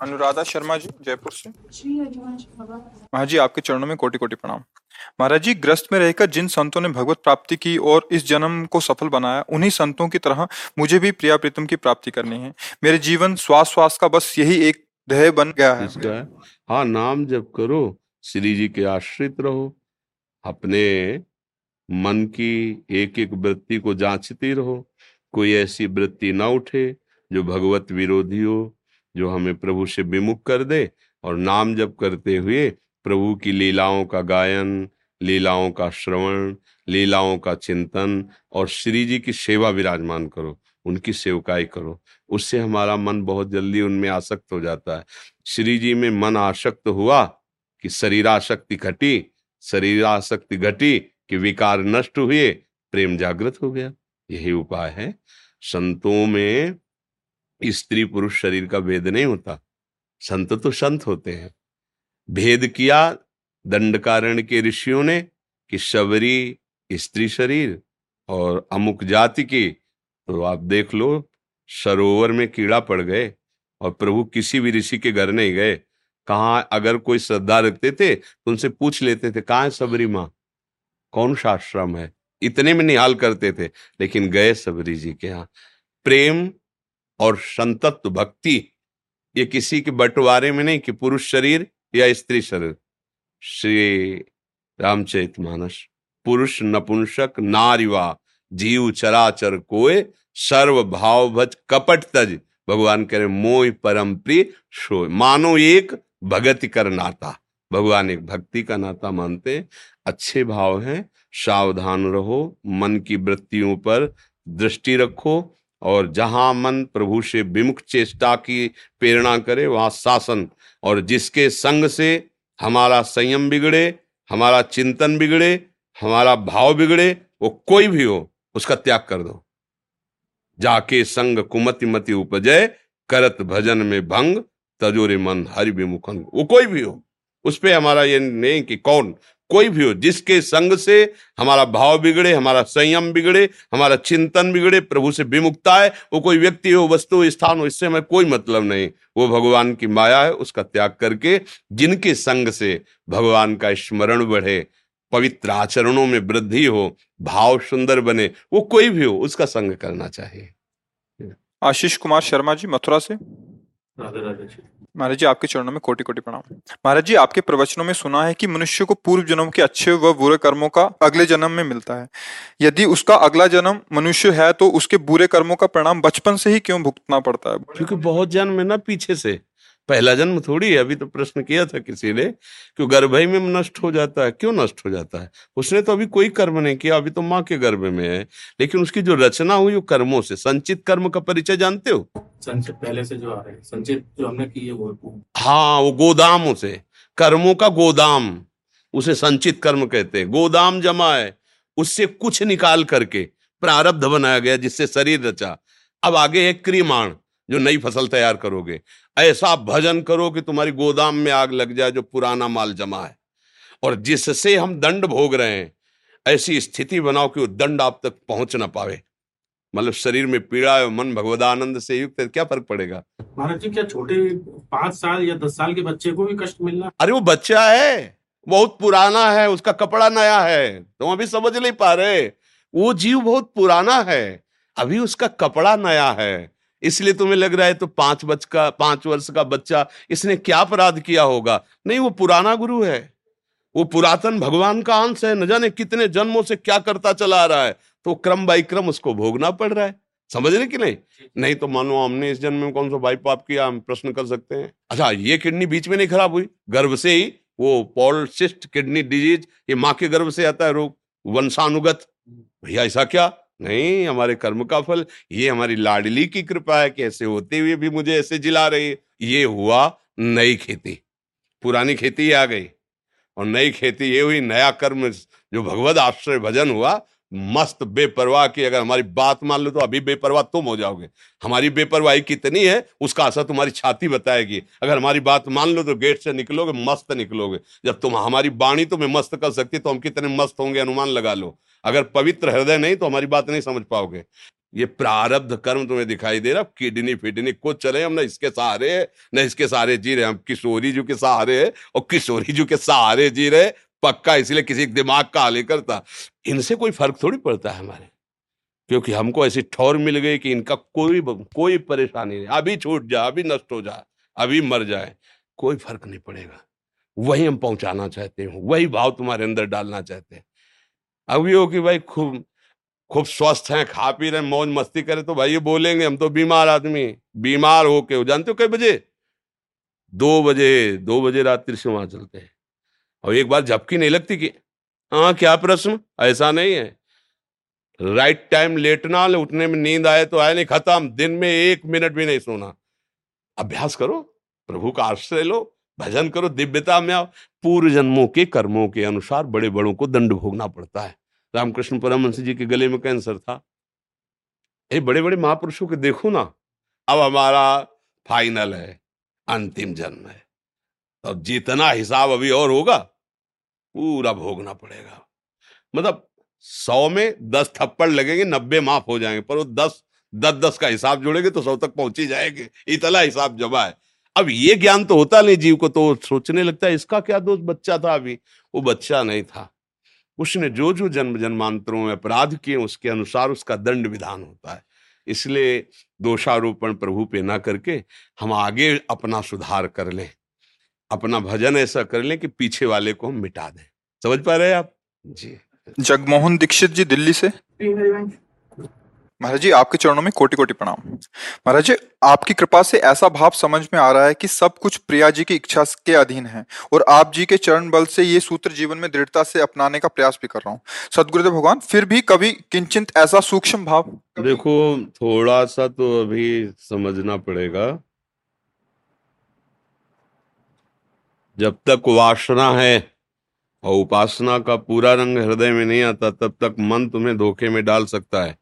अनुराधा शर्मा जी जयपुर से। महाराज जी आपके चरणों में कोटि कोटि प्रणाम। महाराज जी ग्रस्त में रहकर जिन संतों ने भगवत प्राप्ति की और इस जन्म को सफल बनाया उन्हीं संतों की तरह मुझे भी प्रिया प्रीतम की प्राप्ति करनी है। मेरे जीवन श्वास श्वास का बस यही एक ध्येय बन गया है। हाँ नाम जब करो श्री जी के आश्रित रहो अपने मन की एक एक वृत्ति को जांचती रहो कोई ऐसी वृत्ति ना उठे जो भगवत विरोधी हो जो हमें प्रभु से विमुख कर दे और नाम जप करते हुए प्रभु की लीलाओं का गायन, लीलाओं का श्रवण, लीलाओं का चिंतन और श्री जी की सेवा विराजमान करो, उनकी सेवकाई करो। उससे हमारा मन बहुत जल्दी उनमें आसक्त हो जाता है। श्री जी में मन आसक्त हुआ कि शरीराशक्ति घटी शरीराशक्ति घटी कि विकार नष्ट हुए, प्रेम जागृत हो गया। यही उपाय है। संतों में स्त्री पुरुष शरीर का भेद नहीं होता। संत तो संत होते हैं। भेद किया दंडकारण के ऋषियों ने कि शबरी स्त्री शरीर और अमुक जाति की तो आप देख लो, सरोवर में कीड़ा पड़ गए और प्रभु किसी भी ऋषि के घर नहीं गए। कहा अगर कोई श्रद्धा रखते थे तो उनसे पूछ लेते थे, कहाँ है सबरी माँ? कौन सा आश्रम है? इतने में निहाल करते थे, लेकिन गए सबरी जी के यहाँ। प्रेम और संतत्व भक्ति, ये किसी के बंटवारे में नहीं कि पुरुष शरीर या स्त्री शरीर। श्री रामचरित मानस, पुरुष नपुंसक, नारिवा, जीव चराचर कोय सर्व भाव भज कपट तज, भगवान कह रहे, मोह परम प्रिय शो मानो एक भगति कर नाता। भगवान एक भक्ति का नाता मानते अच्छे भाव हैं, सावधान रहो, मन की वृत्तियों पर दृष्टि रखो और जहाँ मन प्रभु से विमुख चेष्टा की प्रेरणा करे, वहाँ शासन। और जिसके संग से हमारा संयम बिगड़े, हमारा चिंतन बिगड़े, हमारा भाव बिगड़े, वो कोई भी हो, उसका त्याग कर दो। जाके संग कुमति मति उपजय करत भजन में भंग, तजोरे मन हरि विमुखन वो कोई भी हो, उस पर हमारा ये नहीं कि कौन कोई भी हो, जिसके संग से हमारा भाव बिगड़े, हमारा संयम बिगड़े, हमारा चिंतन बिगड़े, प्रभु से विमुक्ता है वो कोई व्यक्ति हो, वस्तु स्थान हो, इससे हमें कोई मतलब नहीं। वो भगवान की माया है, उसका त्याग करके जिनके संग से भगवान का स्मरण बढ़े, पवित्र आचरणों में वृद्धि हो, भाव सुंदर बने, वो कोई भी हो, उसका संग करना चाहिए। आशीष कुमार शर्मा जी, मथुरा से। महाराज जी आपके चरणों में कोटि कोटि प्रणाम। महाराज जी आपके प्रवचनों में सुना है कि मनुष्य को पूर्व जन्म के अच्छे व बुरे कर्मों का अगले जन्म में मिलता है। यदि उसका अगला जन्म मनुष्य है तो उसके बुरे कर्मों का परिणाम बचपन से ही क्यों भुगतना पड़ता है? क्योंकि बहुत जन्म है ना पीछे से। पहला जन्म थोड़ी है अभी तो प्रश्न किया था किसी ने कि गर्भ ही में नष्ट हो जाता है क्यों नष्ट हो जाता है? उसने तो अभी कोई कर्म नहीं किया अभी तो माँ के गर्भ में है। लेकिन उसकी जो रचना हुई वो कर्मों से संचित कर्म का परिचय जानते हो? संचित पहले से जो आ रहे हैं संचित जो हमने की है वो हाँ वो गोदाम उसे कर्मों का गोदाम उसे संचित कर्म कहते हैं। गोदाम जमा है उससे कुछ निकाल करके प्रारब्ध बनाया गया जिससे शरीर रचा। अब आगे है क्रियमाण जो नई फ़सल तैयार करोगे। ऐसा भजन करो कि तुम्हारी गोदाम में आग लग जाए जो पुराना माल जमा है। और जिससे हम दंड भोग रहे हैं ऐसी स्थिति बनाओ कि वो दंड आप तक पहुँच ना पावे। मतलब शरीर में पीड़ा है मन भगवदानंद से युक्त है क्या फ़र्क पड़ेगा? महाराज जी क्या छोटे पाँच साल या दस साल के बच्चे को भी कष्ट मिलना? अरे वो बच्चा है बहुत पुराना है उसका कपड़ा नया है तुम अभी समझ नहीं पा रहे। वो जीव बहुत पुराना है अभी उसका कपड़ा नया है। इसलिए तुम्हें लग रहा है तो पाँच बच का, पाँच वर्ष का बच्चा इसने क्या अपराध किया होगा? नहीं, वो पुराना गुरु है। वो पुरातन भगवान का अंश है। न जाने कितने जन्मों से क्या करता चला आ रहा है। तो क्रम बाई क्रम उसको भोगना पड़ रहा है। समझ रहे कि नहीं? नहीं तो मानो हमने इस जन्म में कौन सा बाई पाप किया, हम प्रश्न कर सकते हैं। अच्छा ये किडनी बीच में नहीं खराब हुई? गर्भ से ही वो पॉलसिस्ट किडनी डिज़ीज़, ये माँ के गर्भ से आता है रोग। वंशानुगत। भैया, ऐसा क्या? नहीं, हमारे कर्म का फल, ये हमारी लाडली की कृपा है कि ऐसे होते हुए भी मुझे ऐसे जिला रही। ये हुआ नई खेती। पुरानी खेती आ गई। और नई खेती ये हुई, नया कर्म, जो भगवत आश्रय भजन हुआ मस्त बेपरवाह की अगर हमारी बात मान लो तो अभी बेपरवाह तुम हो जाओगे। हमारी बेपरवाही कितनी है, उसका असर तुम्हारी छाती बताएगी। अगर हमारी बात मान लो तो गेट से निकलोगे, मस्त निकलोगे। जब तुम, हमारी बाणी तुम्हें मस्त कर सकती तो हम कितने मस्त होंगे, अनुमान लगा लो। अगर पवित्र हृदय नहीं तो हमारी बात नहीं समझ पाओगे। ये प्रारब्ध कर्म तुम्हें दिखाई दे रहा किडनी फिडनी, कुछ चले, हम ना इसके सहारे, न इसके सहारे जी रहे, हम किशोरी जी के सहारे, और किशोरी जी के सहारे जी रहे पक्का इसलिए किसी दिमाग का हाल करता। इनसे कोई फ़र्क थोड़ी पड़ता है हमारे। क्योंकि हमको ऐसी ठौर मिल गई कि इनका कोई कोई परेशानी नहीं। अभी छूट जा, अभी नष्ट हो जाए अभी मर जाए। कोई फ़र्क नहीं पड़ेगा। वही हम पहुंचाना चाहते हैं। वही भाव तुम्हारे अंदर डालना चाहते हैं। अभी हो कि भाई खूब खूब स्वस्थ हैं, खा पी रहे मौज मस्ती करें तो भाई ये बोलेंगे, हम तो बीमार आदमी बीमार होके हो। जानते हो कई बजे? दो बजे दो बजे रात्रि से वहाँ चलते हैं। और एक बार झपकी नहीं लगती कि हाँ क्या प्रश्न, ऐसा नहीं है। राइट टाइम लेटना उठने में नींद आए तो आए नहीं, खत्म। दिन में एक मिनट भी नहीं सोना। अभ्यास करो, प्रभु का आश्रय लो, भजन करो, दिव्यता में आओ। पूर्व जन्मों के कर्मों के अनुसार बड़े बड़ों को दंड भोगना पड़ता है। रामकृष्ण परमहंस जी के गले में कैंसर था। ये बड़े बड़े महापुरुषों के देखो ना। अब हमारा फाइनल है, अंतिम जन्म है। अब जितना हिसाब अभी और होगा, पूरा भोगना पड़ेगा। मतलब सौ में दस थप्पड़ लगेंगे, नब्बे माफ़ हो जाएँगे, पर वो दस दस दस का हिसाब जोड़ेंगे तो सौ तक पहुँच जाएँगे। इतना हिसाब जमा है। अब ये ज्ञान तो होता नहीं जीव को तो सोचने लगता है, इसका क्या दोष, बच्चा था अभी। वो बच्चा नहीं था। उसने जो जो जन्म, जन्मांतरों में अपराध किए, उसके अनुसार उसका दंड विधान होता है। इसलिए दोषारोपण प्रभु पे ना करके हम आगे अपना सुधार कर लें। अपना भजन ऐसा कर लें कि पीछे वाले को हम मिटा दें। समझ पा रहे हैं आप? जी। जगमोहन दीक्षित जी दिल्ली से। महाराज जी आपके चरणों में कोटि कोटि प्रणाम। महाराज जी आपकी कृपा से ऐसा भाव समझ में आ रहा है कि सब कुछ प्रिया जी की इच्छा के अधीन है और आप जी के चरण बल से ये सूत्र जीवन में दृढ़ता से अपनाने का प्रयास भी कर रहा हूँ। सदगुरुदेव भगवान फिर भी कभी किंचित ऐसा सूक्ष्म भाव? देखो थोड़ा सा तो अभी समझना पड़ेगा। जब तक वासना है और उपासना का पूरा रंग हृदय में नहीं आता, तब तक मन तुम्हें धोखे में डाल सकता है।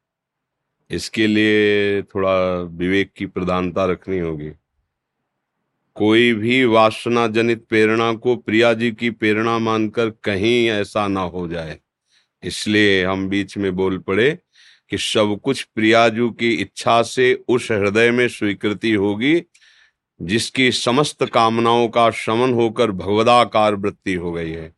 इसके लिए थोड़ा विवेक की प्रधानता रखनी होगी। कोई भी वासना जनित प्रेरणा को प्रिया जी की प्रेरणा मानकर कहीं ऐसा ना हो जाए। इसलिए हम बीच में बोल पड़े कि सब कुछ प्रियाजू की इच्छा से उस हृदय में स्वीकृति होगी जिसकी समस्त कामनाओं का शमन होकर भगवदाकार वृत्ति हो गई है।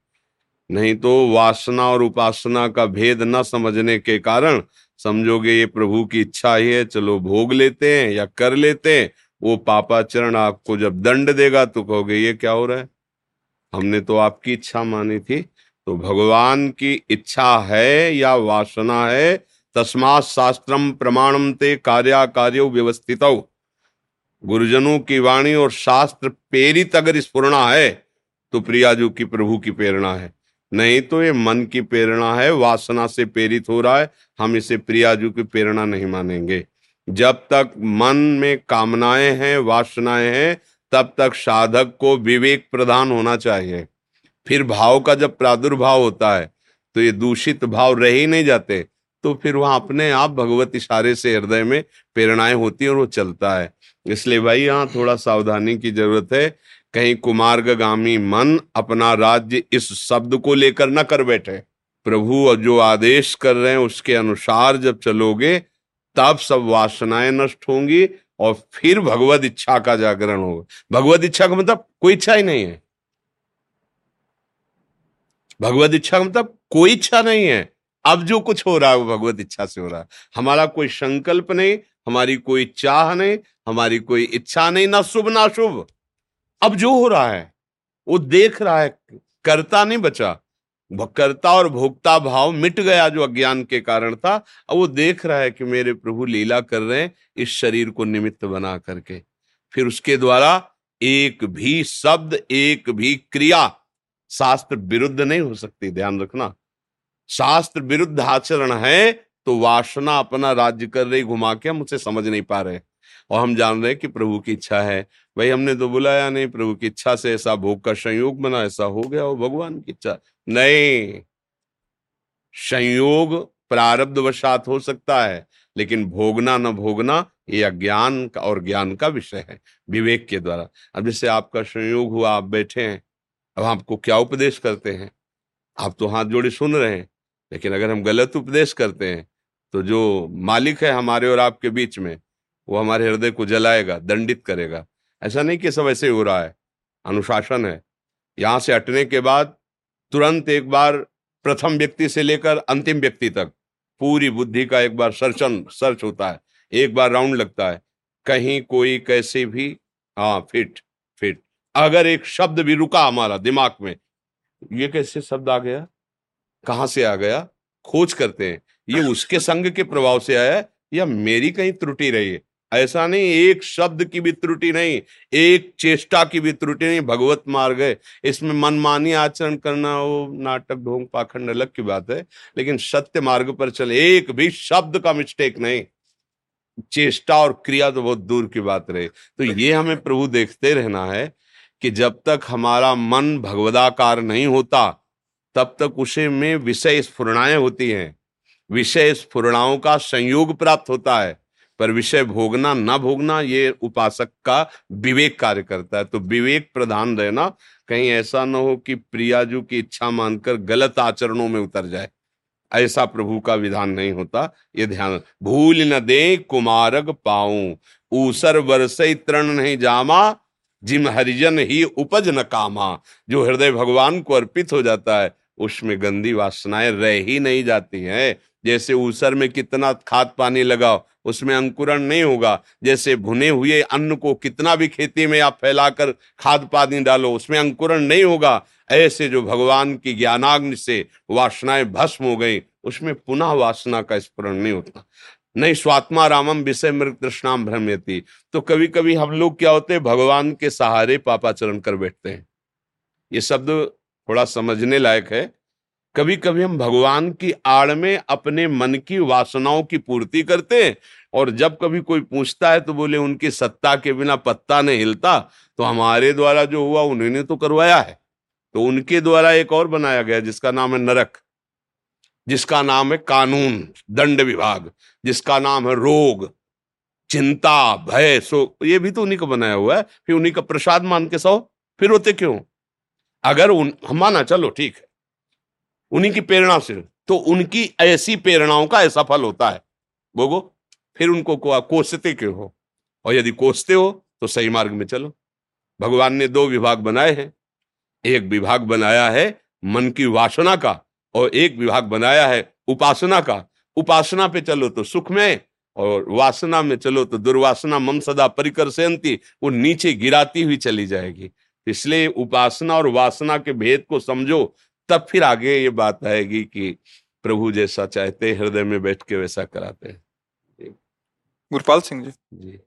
नहीं तो वासना और उपासना का भेद न समझने के कारण समझोगे ये प्रभु की इच्छा ही है, चलो भोग लेते हैं या कर लेते हैं, वो पापाचरण आपको जब दंड देगा तो कहोगे, ये क्या हो रहा है? हमने तो आपकी इच्छा मानी थी तो भगवान की इच्छा है या वासना है, तस्मात शास्त्रम प्रमाणम ते कार्या कार्य व्यवस्थित। गुरुजनों की वाणी और शास्त्र प्रेरित अगर स्फुरना है तो प्रियाजू की प्रभु की प्रेरणा है। नहीं तो ये मन की प्रेरणा है, वासना से प्रेरित हो रहा है, हम इसे प्रियाजू की प्रेरणा नहीं मानेंगे। जब तक मन में कामनाएँ हैं, वासनाएँ हैं, तब तक साधक को विवेक प्रदान होना चाहिए। फिर भाव का जब प्रादुर्भाव होता है तो ये दूषित भाव रह ही नहीं जाते। तो फिर वहाँ अपने आप भगवत इशारे से हृदय में प्रेरणाएँ होती हैं और वो चलता है। इसलिए भाई यहाँ थोड़ा सावधानी की ज़रूरत है। कहीं कुमार्गामी मन अपना राज्य इस शब्द को लेकर न कर बैठे। प्रभु और जो आदेश कर रहे हैं उसके अनुसार जब चलोगे, तब सब वासनाएँ नष्ट होंगी और फिर भगवत इच्छा का जागरण होगा। भगवत इच्छा का मतलब कोई इच्छा ही नहीं है। भगवत इच्छा का मतलब कोई इच्छा नहीं है। अब जो कुछ हो रहा है वो भगवत इच्छा से हो रहा है। हमारा कोई संकल्प नहीं, हमारी कोई चाह नहीं, हमारी कोई इच्छा नहीं, ना शुभ ना शुभ अब जो हो रहा है, वो देख रहा है, करता नहीं बचा। कर्ता और भोक्ता भाव मिट गया जो अज्ञान के कारण था। अब वो देख रहा है कि मेरे प्रभु लीला कर रहे हैं इस शरीर को निमित्त बना करके। फिर उसके द्वारा एक भी शब्द, एक भी क्रिया शास्त्र विरुद्ध नहीं हो सकती। ध्यान रखना। शास्त्र विरुद्ध आचरण है तो वासना अपना राज्य कर रही, घुमा के हम उसे समझ नहीं पा रहे। और हम जान रहे हैं कि प्रभु की इच्छा है। भाई, हमने तो बुलाया नहीं, प्रभु की इच्छा से ऐसा भोग का संयोग बना, ऐसा हो गया, वो भगवान की इच्छा। नहीं, संयोग प्रारब्ध वशात हो सकता है, लेकिन भोगना न भोगना, ये अज्ञान का और ज्ञान का विषय है, विवेक के द्वारा। अब जैसे आपका संयोग हुआ, आप बैठे हैं, अब आपको क्या उपदेश करते हैं? आप तो हाथ जोड़े सुन रहे हैं। लेकिन अगर हम गलत उपदेश करते हैं तो जो मालिक है हमारे और आपके बीच में, वो हमारे हृदय को जलाएगा, दंडित करेगा। ऐसा नहीं कि सब ऐसे हो रहा है। अनुशासन है। यहाँ से हटने के बाद तुरंत एक बार प्रथम व्यक्ति से लेकर अंतिम व्यक्ति तक पूरी बुद्धि का एक बार सर्चन, सर्च होता है। एक बार राउंड लगता है। कहीं कोई कैसे भी हाँ फिट फिट। अगर एक शब्द भी रुका हमारा दिमाग में, ये कैसे शब्द आ गया? कहाँ से आ गया? खोज करते हैं। ये उसके संग के प्रभाव से आया या मेरी कहीं त्रुटि रही है? ऐसा नहीं, एक शब्द की भी त्रुटि नहीं, एक चेष्टा की भी त्रुटि नहीं, भगवत मार्ग है। इसमें मनमानी आचरण करना वो नाटक, ढोंग, पाखंड, अलग की बात है, लेकिन सत्य मार्ग पर चले, एक भी शब्द का मिस्टेक नहीं। चेष्टा और क्रिया तो बहुत दूर की बात रहे। तो ये हमें प्रभु देखते रहना है कि जब तक हमारा मन भगवदाकार नहीं होता तब तक उसे में विषय स्फुरणाएँ होती हैं। विषय स्फुरणाओं का संयोग प्राप्त होता है, पर विषय भोगना, ना भोगना, ये उपासक का विवेक कार्य करता है। तो विवेक प्रधान रहना, कहीं ऐसा ना हो कि प्रियाजू की इच्छा मानकर गलत आचरणों में उतर जाए। ऐसा प्रभु का विधान नहीं होता, ये ध्यान भूल न दे कुमारक पाऊँ, ऊसर वर्ष तृण नहीं जामा जिम हरिजन ही उपज न कामा। जो हृदय भगवान को अर्पित हो जाता है, उसमें गंदी वासनाएँ रह ही नहीं जाती हैं। जैसे ऊसर में कितना खाद पानी लगाओ, उसमें अंकुरण नहीं होगा। जैसे भुने हुए अन्न को कितना भी खेती में आप फैलाकर खाद पानी डालो, उसमें अंकुरण नहीं होगा। ऐसे जो भगवान की ज्ञानाग्नि से वासनाएँ भस्म हो गई, उसमें पुनः वासना का स्मरण नहीं होता। नहीं, स्वात्मा रामम विषय मृत कृष्णाम भ्रमयती। तो कभी कभी हम लोग क्या होते हैं, भगवान के सहारे पापाचरण कर बैठते हैं। ये शब्द थोड़ा समझने लायक है। कभी कभी हम भगवान की आड़ में अपने मन की वासनाओं की पूर्ति करते हैं और जब कभी कोई पूछता है तो बोले, उनकी सत्ता के बिना पत्ता नहीं हिलता। तो हमारे द्वारा जो हुआ, उन्होंने तो करवाया है। तो उनके द्वारा एक और बनाया गया, जिसका नाम है नरक, जिसका नाम है कानून, दंड विभाग। जिसका नाम है रोग चिंता भय सो ये भी तो उन्हीं का बनाया हुआ है फिर उन्हीं का प्रसाद मान के सो फिर होते क्यों? अगर उन हम माना चलो ठीक है उन्हीं की प्रेरणा से तो उनकी ऐसी प्रेरणाओं का ऐसा फल होता है। बोगो फिर उनको को, कोसते क्यों हो? और यदि कोसते हो तो सही मार्ग में चलो। भगवान ने दो विभाग बनाए हैं एक विभाग बनाया है मन की वासना का और एक विभाग बनाया है उपासना का उपासना पे चलो तो सुख में और वासना में चलो तो दुर्वासना मम सदा परिकर से वो नीचे गिराती हुई चली जाएगी। इसलिए उपासना और वासना के भेद को समझो तब फिर आगे ये बात आएगी कि प्रभु जैसा चाहते हृदय में बैठ के वैसा कराते हैं। गुरपाल सिंह जी। जी।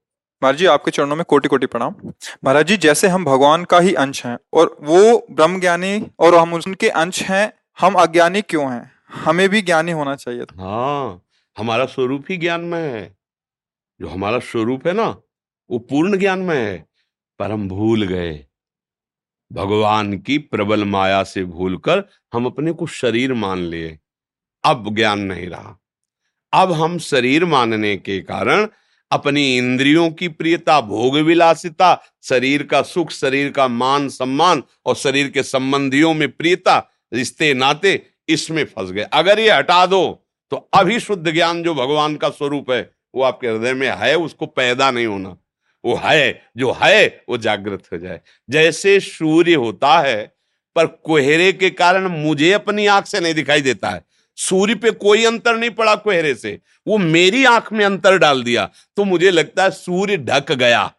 महाराज जी आपके चरणों में कोटि कोटि प्रणाम। महाराज जी जैसे हम भगवान का ही अंश हैं और वो ब्रह्म ज्ञानी और हम उनके अंश हैं हम अज्ञानी क्यों हैं? हमें भी ज्ञानी होना चाहिए था। हाँ हमारा स्वरूप ही ज्ञान में है। जो हमारा स्वरूप है ना, वो पूर्ण ज्ञान में है। पर हम भूल गए। भगवान की प्रबल माया से भूलकर हम अपने को शरीर मान लिए। अब ज्ञान नहीं रहा। अब हम शरीर मानने के कारण अपनी इंद्रियों की प्रियता, भोग विलासिता, शरीर का सुख, शरीर का मान सम्मान और शरीर के संबंधियों में प्रियता, रिश्ते, नाते इसमें फंस गए। अगर ये हटा दो तो अभी शुद्ध ज्ञान जो भगवान का स्वरूप है, वो आपके हृदय में है, उसको पैदा नहीं होना। वो है, जो है, वो जागृत हो जाए। जैसे सूर्य होता है, पर कोहरे के कारण मुझे अपनी आँख से नहीं दिखाई देता है। सूर्य पे कोई अंतर नहीं पड़ा कोहरे से। वो मेरी आँख में अंतर डाल दिया तो मुझे लगता है सूर्य ढक गया।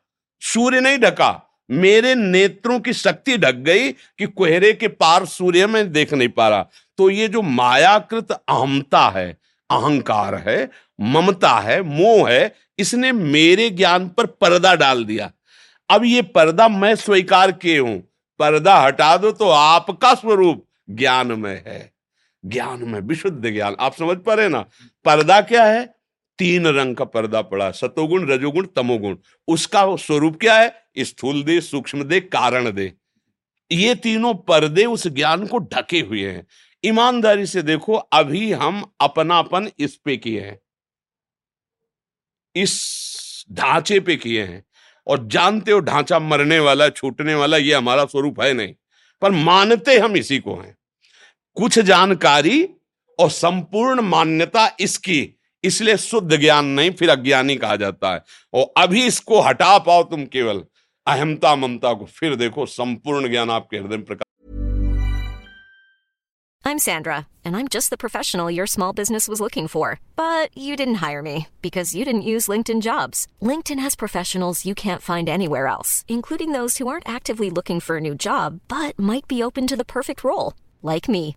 सूर्य नहीं ढका मेरे नेत्रों की शक्ति ढक गई कि कोहरे के पार सूर्य में देख नहीं पा रहा। तो ये जो मायाकृत अहमता है, अहंकार है, ममता है, मोह है, इसने मेरे ज्ञान पर पर्दा डाल दिया। अब ये पर्दा मैं स्वीकार किए हूँ पर्दा हटा दो तो आपका स्वरूप ज्ञान में है। ज्ञान में विशुद्ध ज्ञान। आप समझ पा रहे ना? पर्दा क्या है? तीन रंग का पर्दा पड़ा, सतोगुण, रजोगुण, तमोगुण। उसका स्वरूप क्या है? स्थूल दे, सूक्ष्म दे, कारण दे। ये तीनों पर्दे उस ज्ञान को ढके हुए हैं। ईमानदारी से देखो, अभी हम अपनापन इस पे किए हैं। इस ढांचे पे किए हैं। और जानते हो, ढांचा मरने वाला, छूटने वाला, ये हमारा स्वरूप है नहीं। पर मानते हम इसी को हैं। कुछ जानकारी और संपूर्ण मान्यता इसकी इसलिए शुद्ध ज्ञान नहीं फिर अज्ञानी कहा जाता है और अभी इसको हटा पाओ तुम केवल अहमता ममता को फिर देखो संपूर्ण ज्ञान आपके हृदय में प्रकाश I'm Sandra, and I'm just the professional your small business was looking for. But you didn't hire me because you didn't use LinkedIn jobs. LinkedIn has professionals you can't find anywhere else, including those who aren't actively looking for a new job but might be open to the perfect role, like me.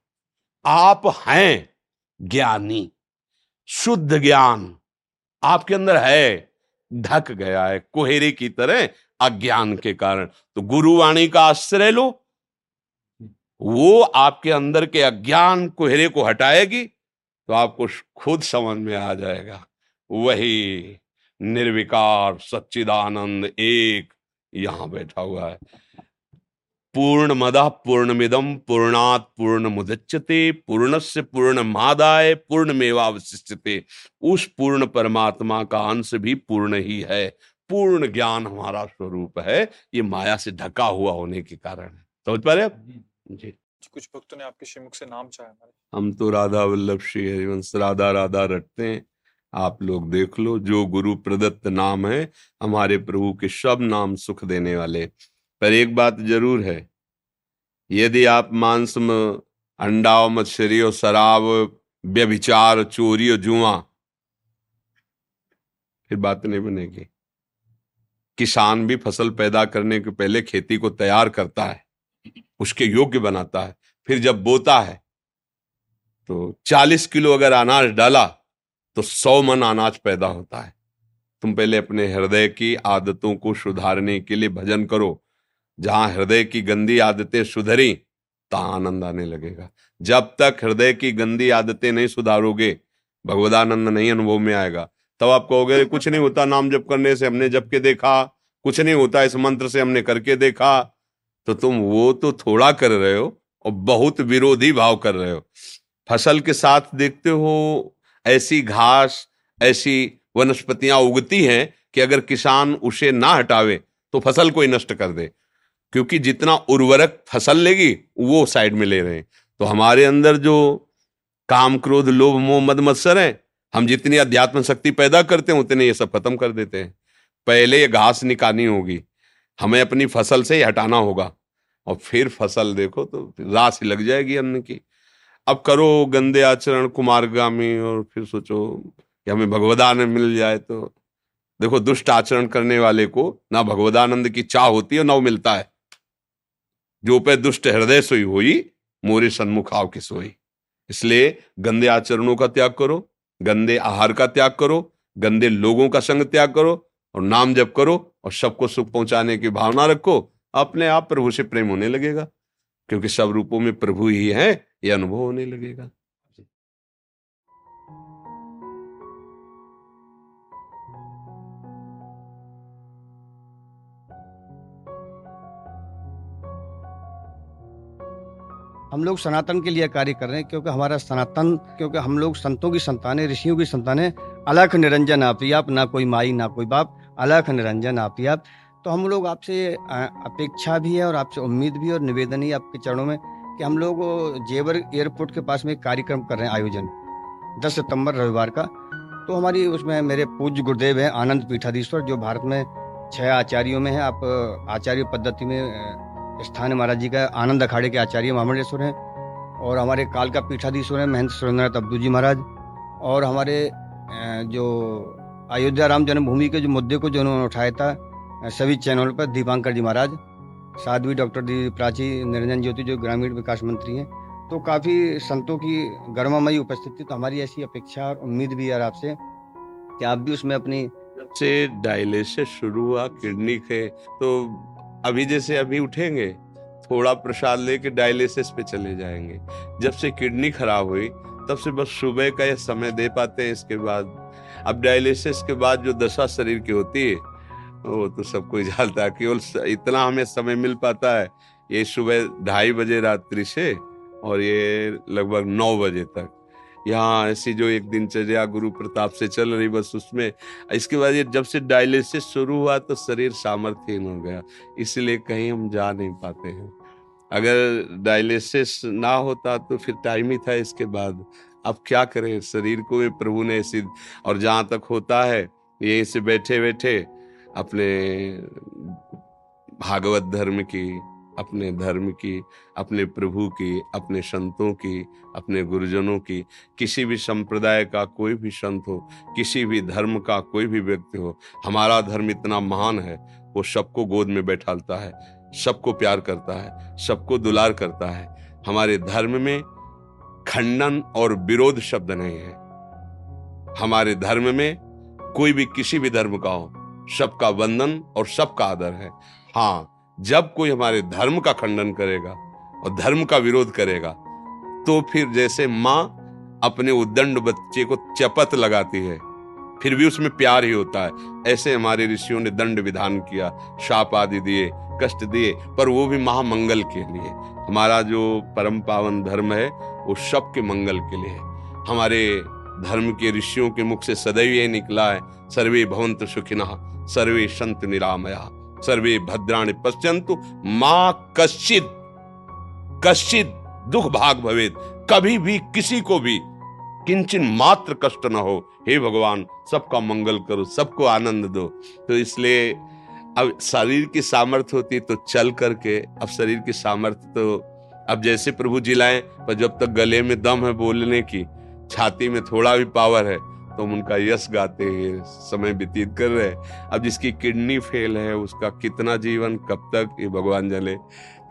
आप हैं ज्ञानी, शुद्ध ज्ञान। आपके अंदर है, ढक गया है, कोहरे की तरह अज्ञान के कारण। तो गुरुवाणी का आश्रय लो। वो आपके अंदर के अज्ञान कोहरे को हटाएगी तो आपको खुद समझ में आ जाएगा। वही निर्विकार सच्चिदानंद एक यहाँ बैठा हुआ है। पूर्ण मदा पूर्णमिदम पूर्णात पूर्ण मुदच्यते पूर्णस्य पूर्ण मादाय पूर्ण मेवावशिष्यते उस पूर्ण परमात्मा का अंश भी पूर्ण ही है। पूर्ण ज्ञान हमारा स्वरूप है। ये माया से ढका हुआ होने के कारण। है समझ पा रहे जी। कुछ भक्तों ने आपके श्रीमुख से नाम चाहे हम तो राधा वल्लभ श्री हरिवंश राधा राधा रटते हैं। आप लोग देख लो जो गुरु प्रदत्त नाम है हमारे प्रभु के सब नाम सुख देने वाले। पर एक बात ज़रूर है। यदि आप मांस में अंडा और मछली और शराब, व्यभिचार चोरी और जुआ, फिर बात नहीं बनेगी। किसान भी फ़सल पैदा करने के पहले खेती को तैयार करता है, उसके योग्य बनाता है, फिर जब बोता है तो 40 किलो अगर अनाज डाला तो 100 मन अनाज पैदा होता है। तुम पहले अपने हृदय की आदतों को सुधारने के लिए भजन करो जहाँ हृदय की गंदी आदतें सुधरी, तहां आनंद आने लगेगा। जब तक हृदय की गंदी आदतें नहीं सुधारोगे, भगवदानंद नहीं अनुभव में आएगा। तब आप कहोगे कुछ नहीं होता नाम जप करने से, हमने जप के देखा। कुछ नहीं होता इस मंत्र से, हमने करके देखा। तो तुम वो तो थोड़ा कर रहे हो और बहुत विरोधी भाव कर रहे हो। फ़सल के साथ देखते हो, ऐसी घास, ऐसी वनस्पतियाँ उगती हैं कि अगर किसान उसे ना हटावे तो फ़सल को ही नष्ट कर दे। क्योंकि जितना उर्वरक फ़सल लेगी, वो साइड में ले रहे हैं। तो हमारे अंदर जो काम क्रोध, लोभ, मोह, मद, मत्सर है, हम जितनी अध्यात्म शक्ति पैदा करते हैं, उतने ये सब खत्म कर देते हैं। पहले ये घास निकालनी होगी, हमें अपनी फ़सल से हटाना होगा। और फिर फ़सल देखो तो रास लग जाएगी अन्न की। अब करो गंदे आचरण कुमारगामी और फिर सोचो कि हमें भगवदान मिल जाए तो। देखो दुष्ट आचरण करने वाले को ना भगवदानंद की चाह होती है ना वो मिलता है। जो पे दुष्ट हृदय सोई हुई, मोरे सन्मुख आव की सोई। इसलिए गंदे आचरणों का त्याग करो, गंदे आहार का त्याग करो, गंदे लोगों का संग त्याग करो और नाम जप करो और सबको सुख पहुँचाने की भावना रखो, अपने आप प्रभु से प्रेम होने लगेगा, क्योंकि सब रूपों में प्रभु ही है यह अनुभव होने लगेगा। हम लोग सनातन के लिए कार्य कर रहे हैं, क्योंकि हमारा सनातन, क्योंकि हम लोग संतों की संतानें, ऋषियों की संतानें, अलख निरंजन आप ही आप, ना कोई माई, ना कोई बाप, अलख निरंजन आप ही आप। तो हम लोग आपसे अपेक्षा भी है और आपसे उम्मीद भी और निवेदन ही आपके चरणों में कि हम लोग जेवर एयरपोर्ट के पास में एक कार्यक्रम कर रहे हैं आयोजन, दस सितंबर रविवार का। तो हमारी उसमें मेरे पूज्य गुरुदेव हैं, आनंद पीठाधीश्वर, जो भारत में छह आचार्यों में है। आप आचार्य पद्धति में स्थान महाराज जी का आनंद अखाड़े के आचार्य महामंडेश्वर हैं और हमारे काल का पीठाधीश्वर हैं महंत सुरेंद्रनाथ अब्दू जी महाराज और हमारे जो अयोध्या राम जन्मभूमि के जो मुद्दे को जो उन्होंने उठाया था सभी चैनल पर दीपांकर जी महाराज, साध्वी डॉक्टर दी प्राची, निरंजन ज्योति जो ग्रामीण विकास मंत्री हैं तो काफ़ी संतों की गर्मामयी उपस्थिति तो हमारी ऐसी अपेक्षा और उम्मीद भी यार आपसे कि आप भी उसमें अपनी से डायलिसिस शुरू हुआ किडनी के तो अभी जैसे अभी उठेंगे, थोड़ा प्रसाद लेके डायलिसिस पे चले जाएँगे। जब से किडनी खराब हुई, तब से बस सुबह का यह समय दे पाते हैं इसके बाद। अब डायलिसिस के बाद जो दशा शरीर की होती है, वो तो सब कोई जानता है केवल इतना हमें समय मिल पाता है। ये सुबह ढाई बजे रात्रि से और ये लगभग नौ बजे तक। यहाँ ऐसी जो एक दिनचर्या गुरु प्रताप से चल रही, बस उसमें। इसके बाद ये जब से डायलिसिस शुरू हुआ तो शरीर सामर्थ्यहीन हो गया। इसलिए कहीं हम जा नहीं पाते हैं। अगर डायलिसिस ना होता तो फिर टाइम ही था इसके बाद। अब क्या करें? शरीर को भी प्रभु ने ऐसी, और जहाँ तक होता है, यहीं से बैठे बैठे अपने भागवत धर्म की अपने धर्म की, अपने प्रभु की, अपने संतों की, अपने गुरुजनों की, किसी भी संप्रदाय का कोई भी संत हो, किसी भी धर्म का कोई भी व्यक्ति हो, हमारा धर्म इतना महान है, वो सबको गोद में बैठालता है, सबको प्यार करता है, सबको दुलार करता है। हमारे धर्म में खंडन और विरोध शब्द नहीं है। हमारे धर्म में कोई भी किसी भी धर्म का हो, सबका वंदन और सबका आदर है। हाँ जब कोई हमारे धर्म का खंडन करेगा और धर्म का विरोध करेगा तो फिर जैसे माँ अपने उद्दंड बच्चे को चपत लगाती है, फिर भी उसमें प्यार ही होता है। ऐसे हमारे ऋषियों ने दंड विधान किया, शाप आदि दिए, कष्ट दिए, पर वो भी महामंगल के लिए। हमारा जो परम पावन धर्म है, वो सबके मंगल के लिए है। हमारे धर्म के ऋषियों के मुख से सदैव ये निकला है, सर्वे भवंत सुखिना, सर्वे संत निरामया। सर्वे भद्राणी पश्यंतु माँ कश्चित कश्चित दुख भाग भवेद कभी भी किसी को भी किंचन मात्र कष्ट न हो। हे भगवान, सबका मंगल करो, सबको आनंद दो। तो इसलिए अब शरीर की सामर्थ्य होती तो चल करके, अब शरीर की सामर्थ्य तो अब जैसे प्रभु जिलाएँ पर जब तक गले में दम है बोलने की, छाती में थोड़ा भी पावर है तो हम उनका यश गाते हैं, समय व्यतीत कर रहे हैं। अब जिसकी किडनी फेल है, उसका कितना जीवन, कब तक, ये भगवान जले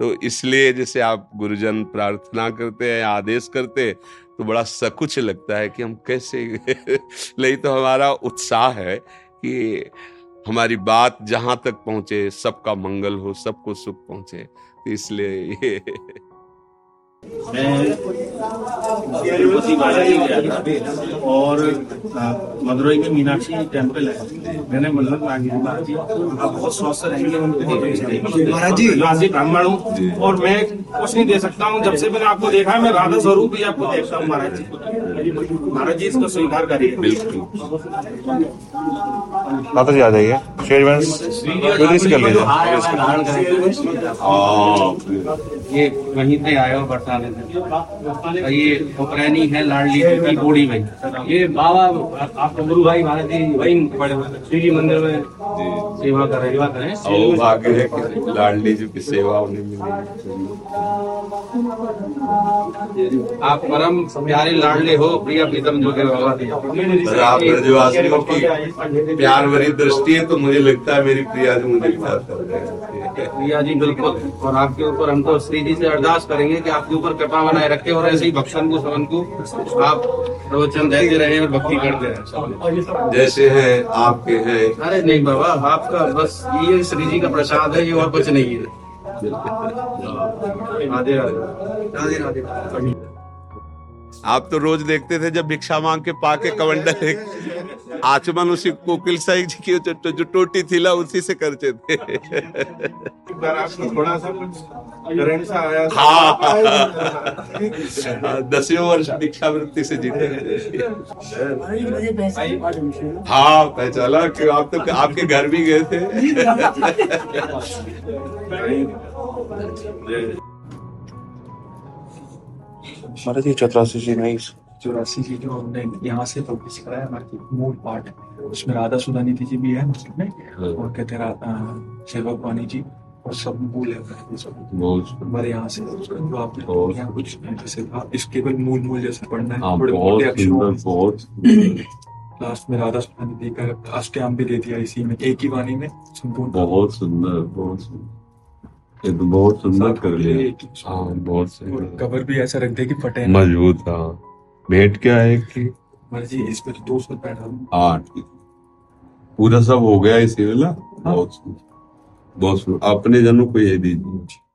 तो इसलिए जैसे आप गुरुजन प्रार्थना करते हैं, आदेश करते हैं तो बड़ा सकुच लगता है कि हम कैसे नहीं तो हमारा उत्साह है कि हमारी बात जहाँ तक पहुँचे, सबका मंगल हो, सबको सुख पहुँचे। तो इसलिए ये तिरुपति बालाजी गया था और मदुरई में मीनाक्षी टेंपल है। मैंने मन्नत मांगी थी महाराज जी आप बहुत स्वस्थ रहेंगे उनको महाराज जी निवासी ब्राह्मण हूँ और मैं कुछ नहीं दे सकता हूँ। जब से मैंने आपको देखा है मैं राधा स्वरूप ही आपको देखता हूँ महाराज जी। महाराज जी इसको स्वीकार करिए। बिल्कुल। माता जी आ जाइए। शेरवंश कर लीजिए। ये वहीं से आया हो बरसाने से? ये उपरैनी है लाडली की बूढ़ी में। ये बाबा आपका गुरु भाई महाराज जी, वही श्री जी मंदिर में सेवा कर। रहे सेवा करें। और भाग्य है कि लाडली जी की सेवा उन्हें मिली। आप परम प्यारे लाडले हो प्रिया प्रीतम जो के आप ब्रजवासियों की प्यार भरी दृष्टि है तो मुझे लगता है मेरी प्रिया जी मुझे प्यार कर रहे हैं। प्रिया जी बिल्कुल और आपके ऊपर हम तो श्री जी से अरदास करेंगे कि आपके ऊपर कृपा बनाए रखे और ऐसे ही भक्तन को समन को आप प्रवचन देते रहे और भक्ति करते रहे। जैसे हैं आपके हैं। अरे नहीं बाबा। आपका बस ये श्री जी का प्रसाद है ये और कुछ नहीं है। राधे राधे। राधे राधे। आप तो रोज देखते थे जब भिक्षा मांग के पाके कवंडल एक आचमन उसी कोकिल साई जी की जो, जो टोटी थीला उसी से करते थे। एक थोड़ा सा कुछ आया था। हाँ। दसवें वर्ष दीक्षा वृत्ति से जीते हाँ। पहचाना कि आप तो आपके घर भी गए थे। माता जी चौरासी जी नहीं। चौरासी जी जो हमने यहाँ से पब्लिश कराया हमारी मूल पार्ट है। उसमें राधा सुधानिधि जी भी है उसमें और कहते हैं सेवक वाणी जी और सब मूल है। हमारे यहाँ से उसका जो आपने यहाँ कुछ जैसे था, इस केवल मूल मूल जैसे पढ़ना है। हाँ थोड़े बहुत मोटे अक्षरों लास्ट में। राधा सुधानिधि का अष्टयाम भी दे दिया इसी में एक ही वाणी में संपूर्ण। बहुत सुंदर बहुत सुंदर। ये तो बहुत सुंदर कर लिया। हाँ बहुत और सुंदर कवर भी ऐसा रख दे कि फटे मज़बूत हाँ। भेंट क्या है कि? मर्ज़ी इस पे तो दो सौ रुपया आठ पूरा सब हो गया इसी वाला? बहुत सुंदर। बहुत सुंदर। अपने जनों को ये दीजिए।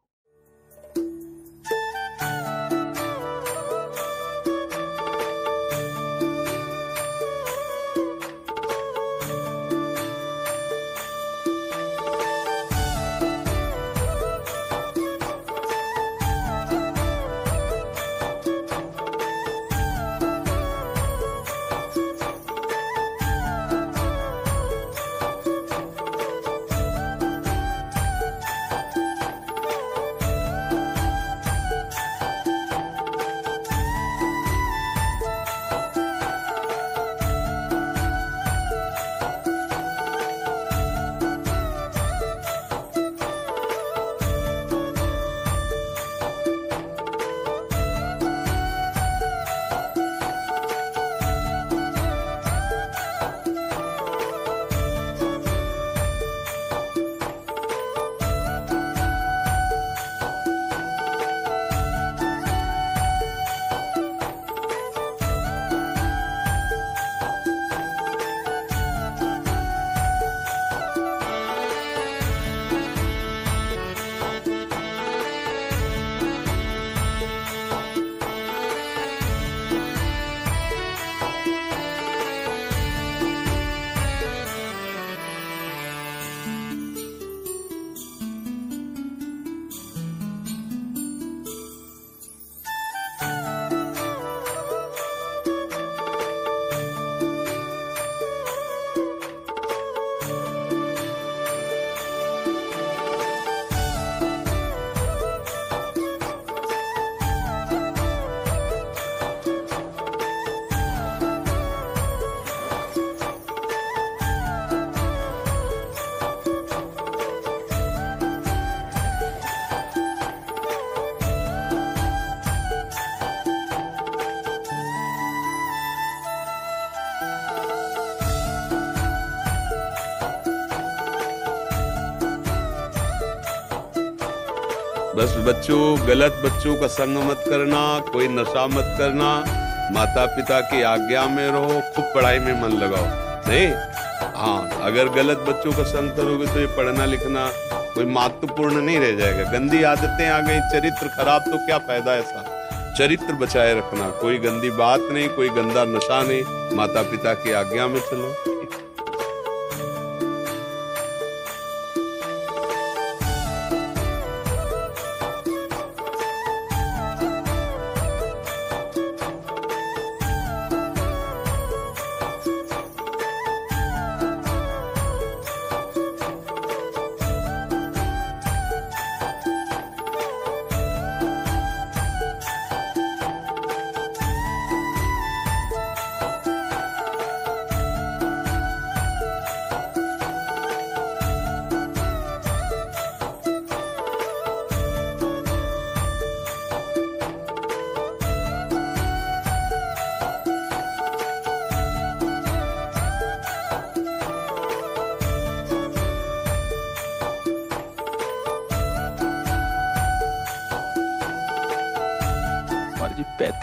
बस बच्चों, गलत बच्चों का संग मत करना, कोई नशा मत करना। माता पिता की आज्ञा में रहो, खूब पढ़ाई में मन लगाओ। नहीं? हाँ अगर गलत बच्चों का संग करोगे तो ये पढ़ना लिखना कोई महत्वपूर्ण नहीं रह जाएगा। गंदी आदतें आ गई, चरित्र खराब तो क्या फ़ायदा ऐसा? चरित्र बचाए रखना, कोई गंदी बात नहीं, कोई गंदा नशा नहीं। माता पिता की आज्ञा में चलो।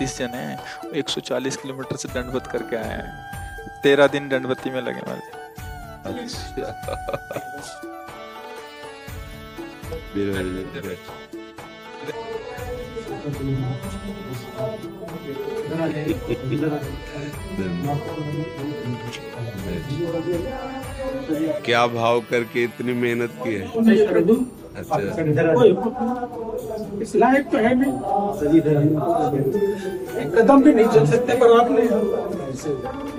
पैंतीस जन है एक सौ चालीस किलोमीटर से दंडवत करके आए हैं। तेरह दिन दंडवती में लगे हमारे क्या भाव करके इतनी मेहनत की है? अच्छा। इस लायक तो है नहीं एक कदम भी नहीं चल सकते पर आपने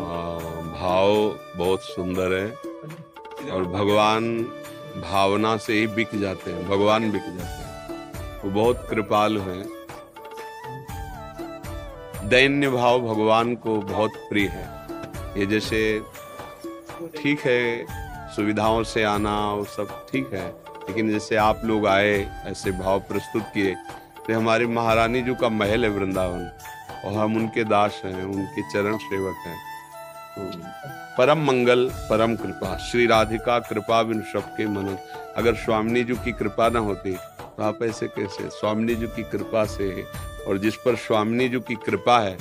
हाँ, भाव बहुत सुंदर है और भगवान भावना से ही बिक जाते हैं भगवान बिक जाते हैं। वो बहुत कृपाल हैं। दैन्य भाव भगवान को बहुत प्रिय है। ये जैसे ठीक है सुविधाओं से आना वो सब ठीक है लेकिन जैसे आप लोग आए, ऐसे भाव प्रस्तुत किए तो हमारी महारानी जी का महल है वृंदावन, और हम उनके दास हैं, उनके चरण सेवक हैं। तो परम मंगल, परम कृपा, श्री राधिका कृपा बिन सबके मन अगर स्वामिनी जी की कृपा ना होती तो आप ऐसे कैसे? स्वामिनी जी की कृपा से और जिस पर स्वामिनी जी की कृपा है,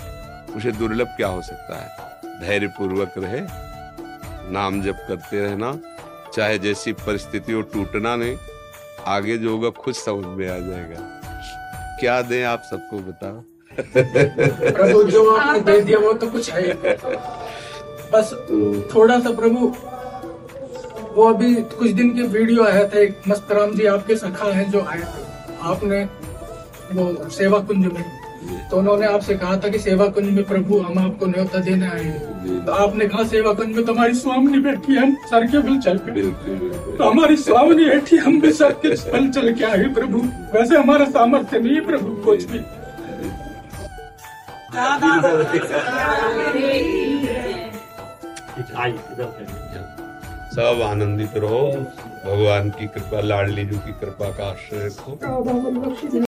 उसे दुर्लभ क्या हो सकता है? धैर्य पूर्वक रहे, नाम जप करते रहना चाहे जैसी परिस्थिति हो टूटना नहीं आगे जो होगा खुद समझ में आ जाएगा। क्या दें आप सबको बताओ प्रभु जो आपने दे दिया वो तो कुछ है। बस थोड़ा सा प्रभु वो अभी कुछ दिन के वीडियो आया था एक मस्त राम जी आपके सखा हैं जो आए थे। आपने वो सेवा कुंज में तो उन्होंने आपसे कहा था कि सेवा कुंज में प्रभु हम आपको न्योता देने आए हैं। तो आपने कहा सेवा कुंज में तुम्हारी स्वामी बैठी हम सर के बल चल पे तो हमारी स्वामी बैठी हम भी सर के बल चल के आए प्रभु। वैसे हमारा सामर्थ्य नहीं है प्रभु कुछ भी। सब आनंदित रहो भगवान की कृपा लाडली जी की कृपा का आश्रय रखो।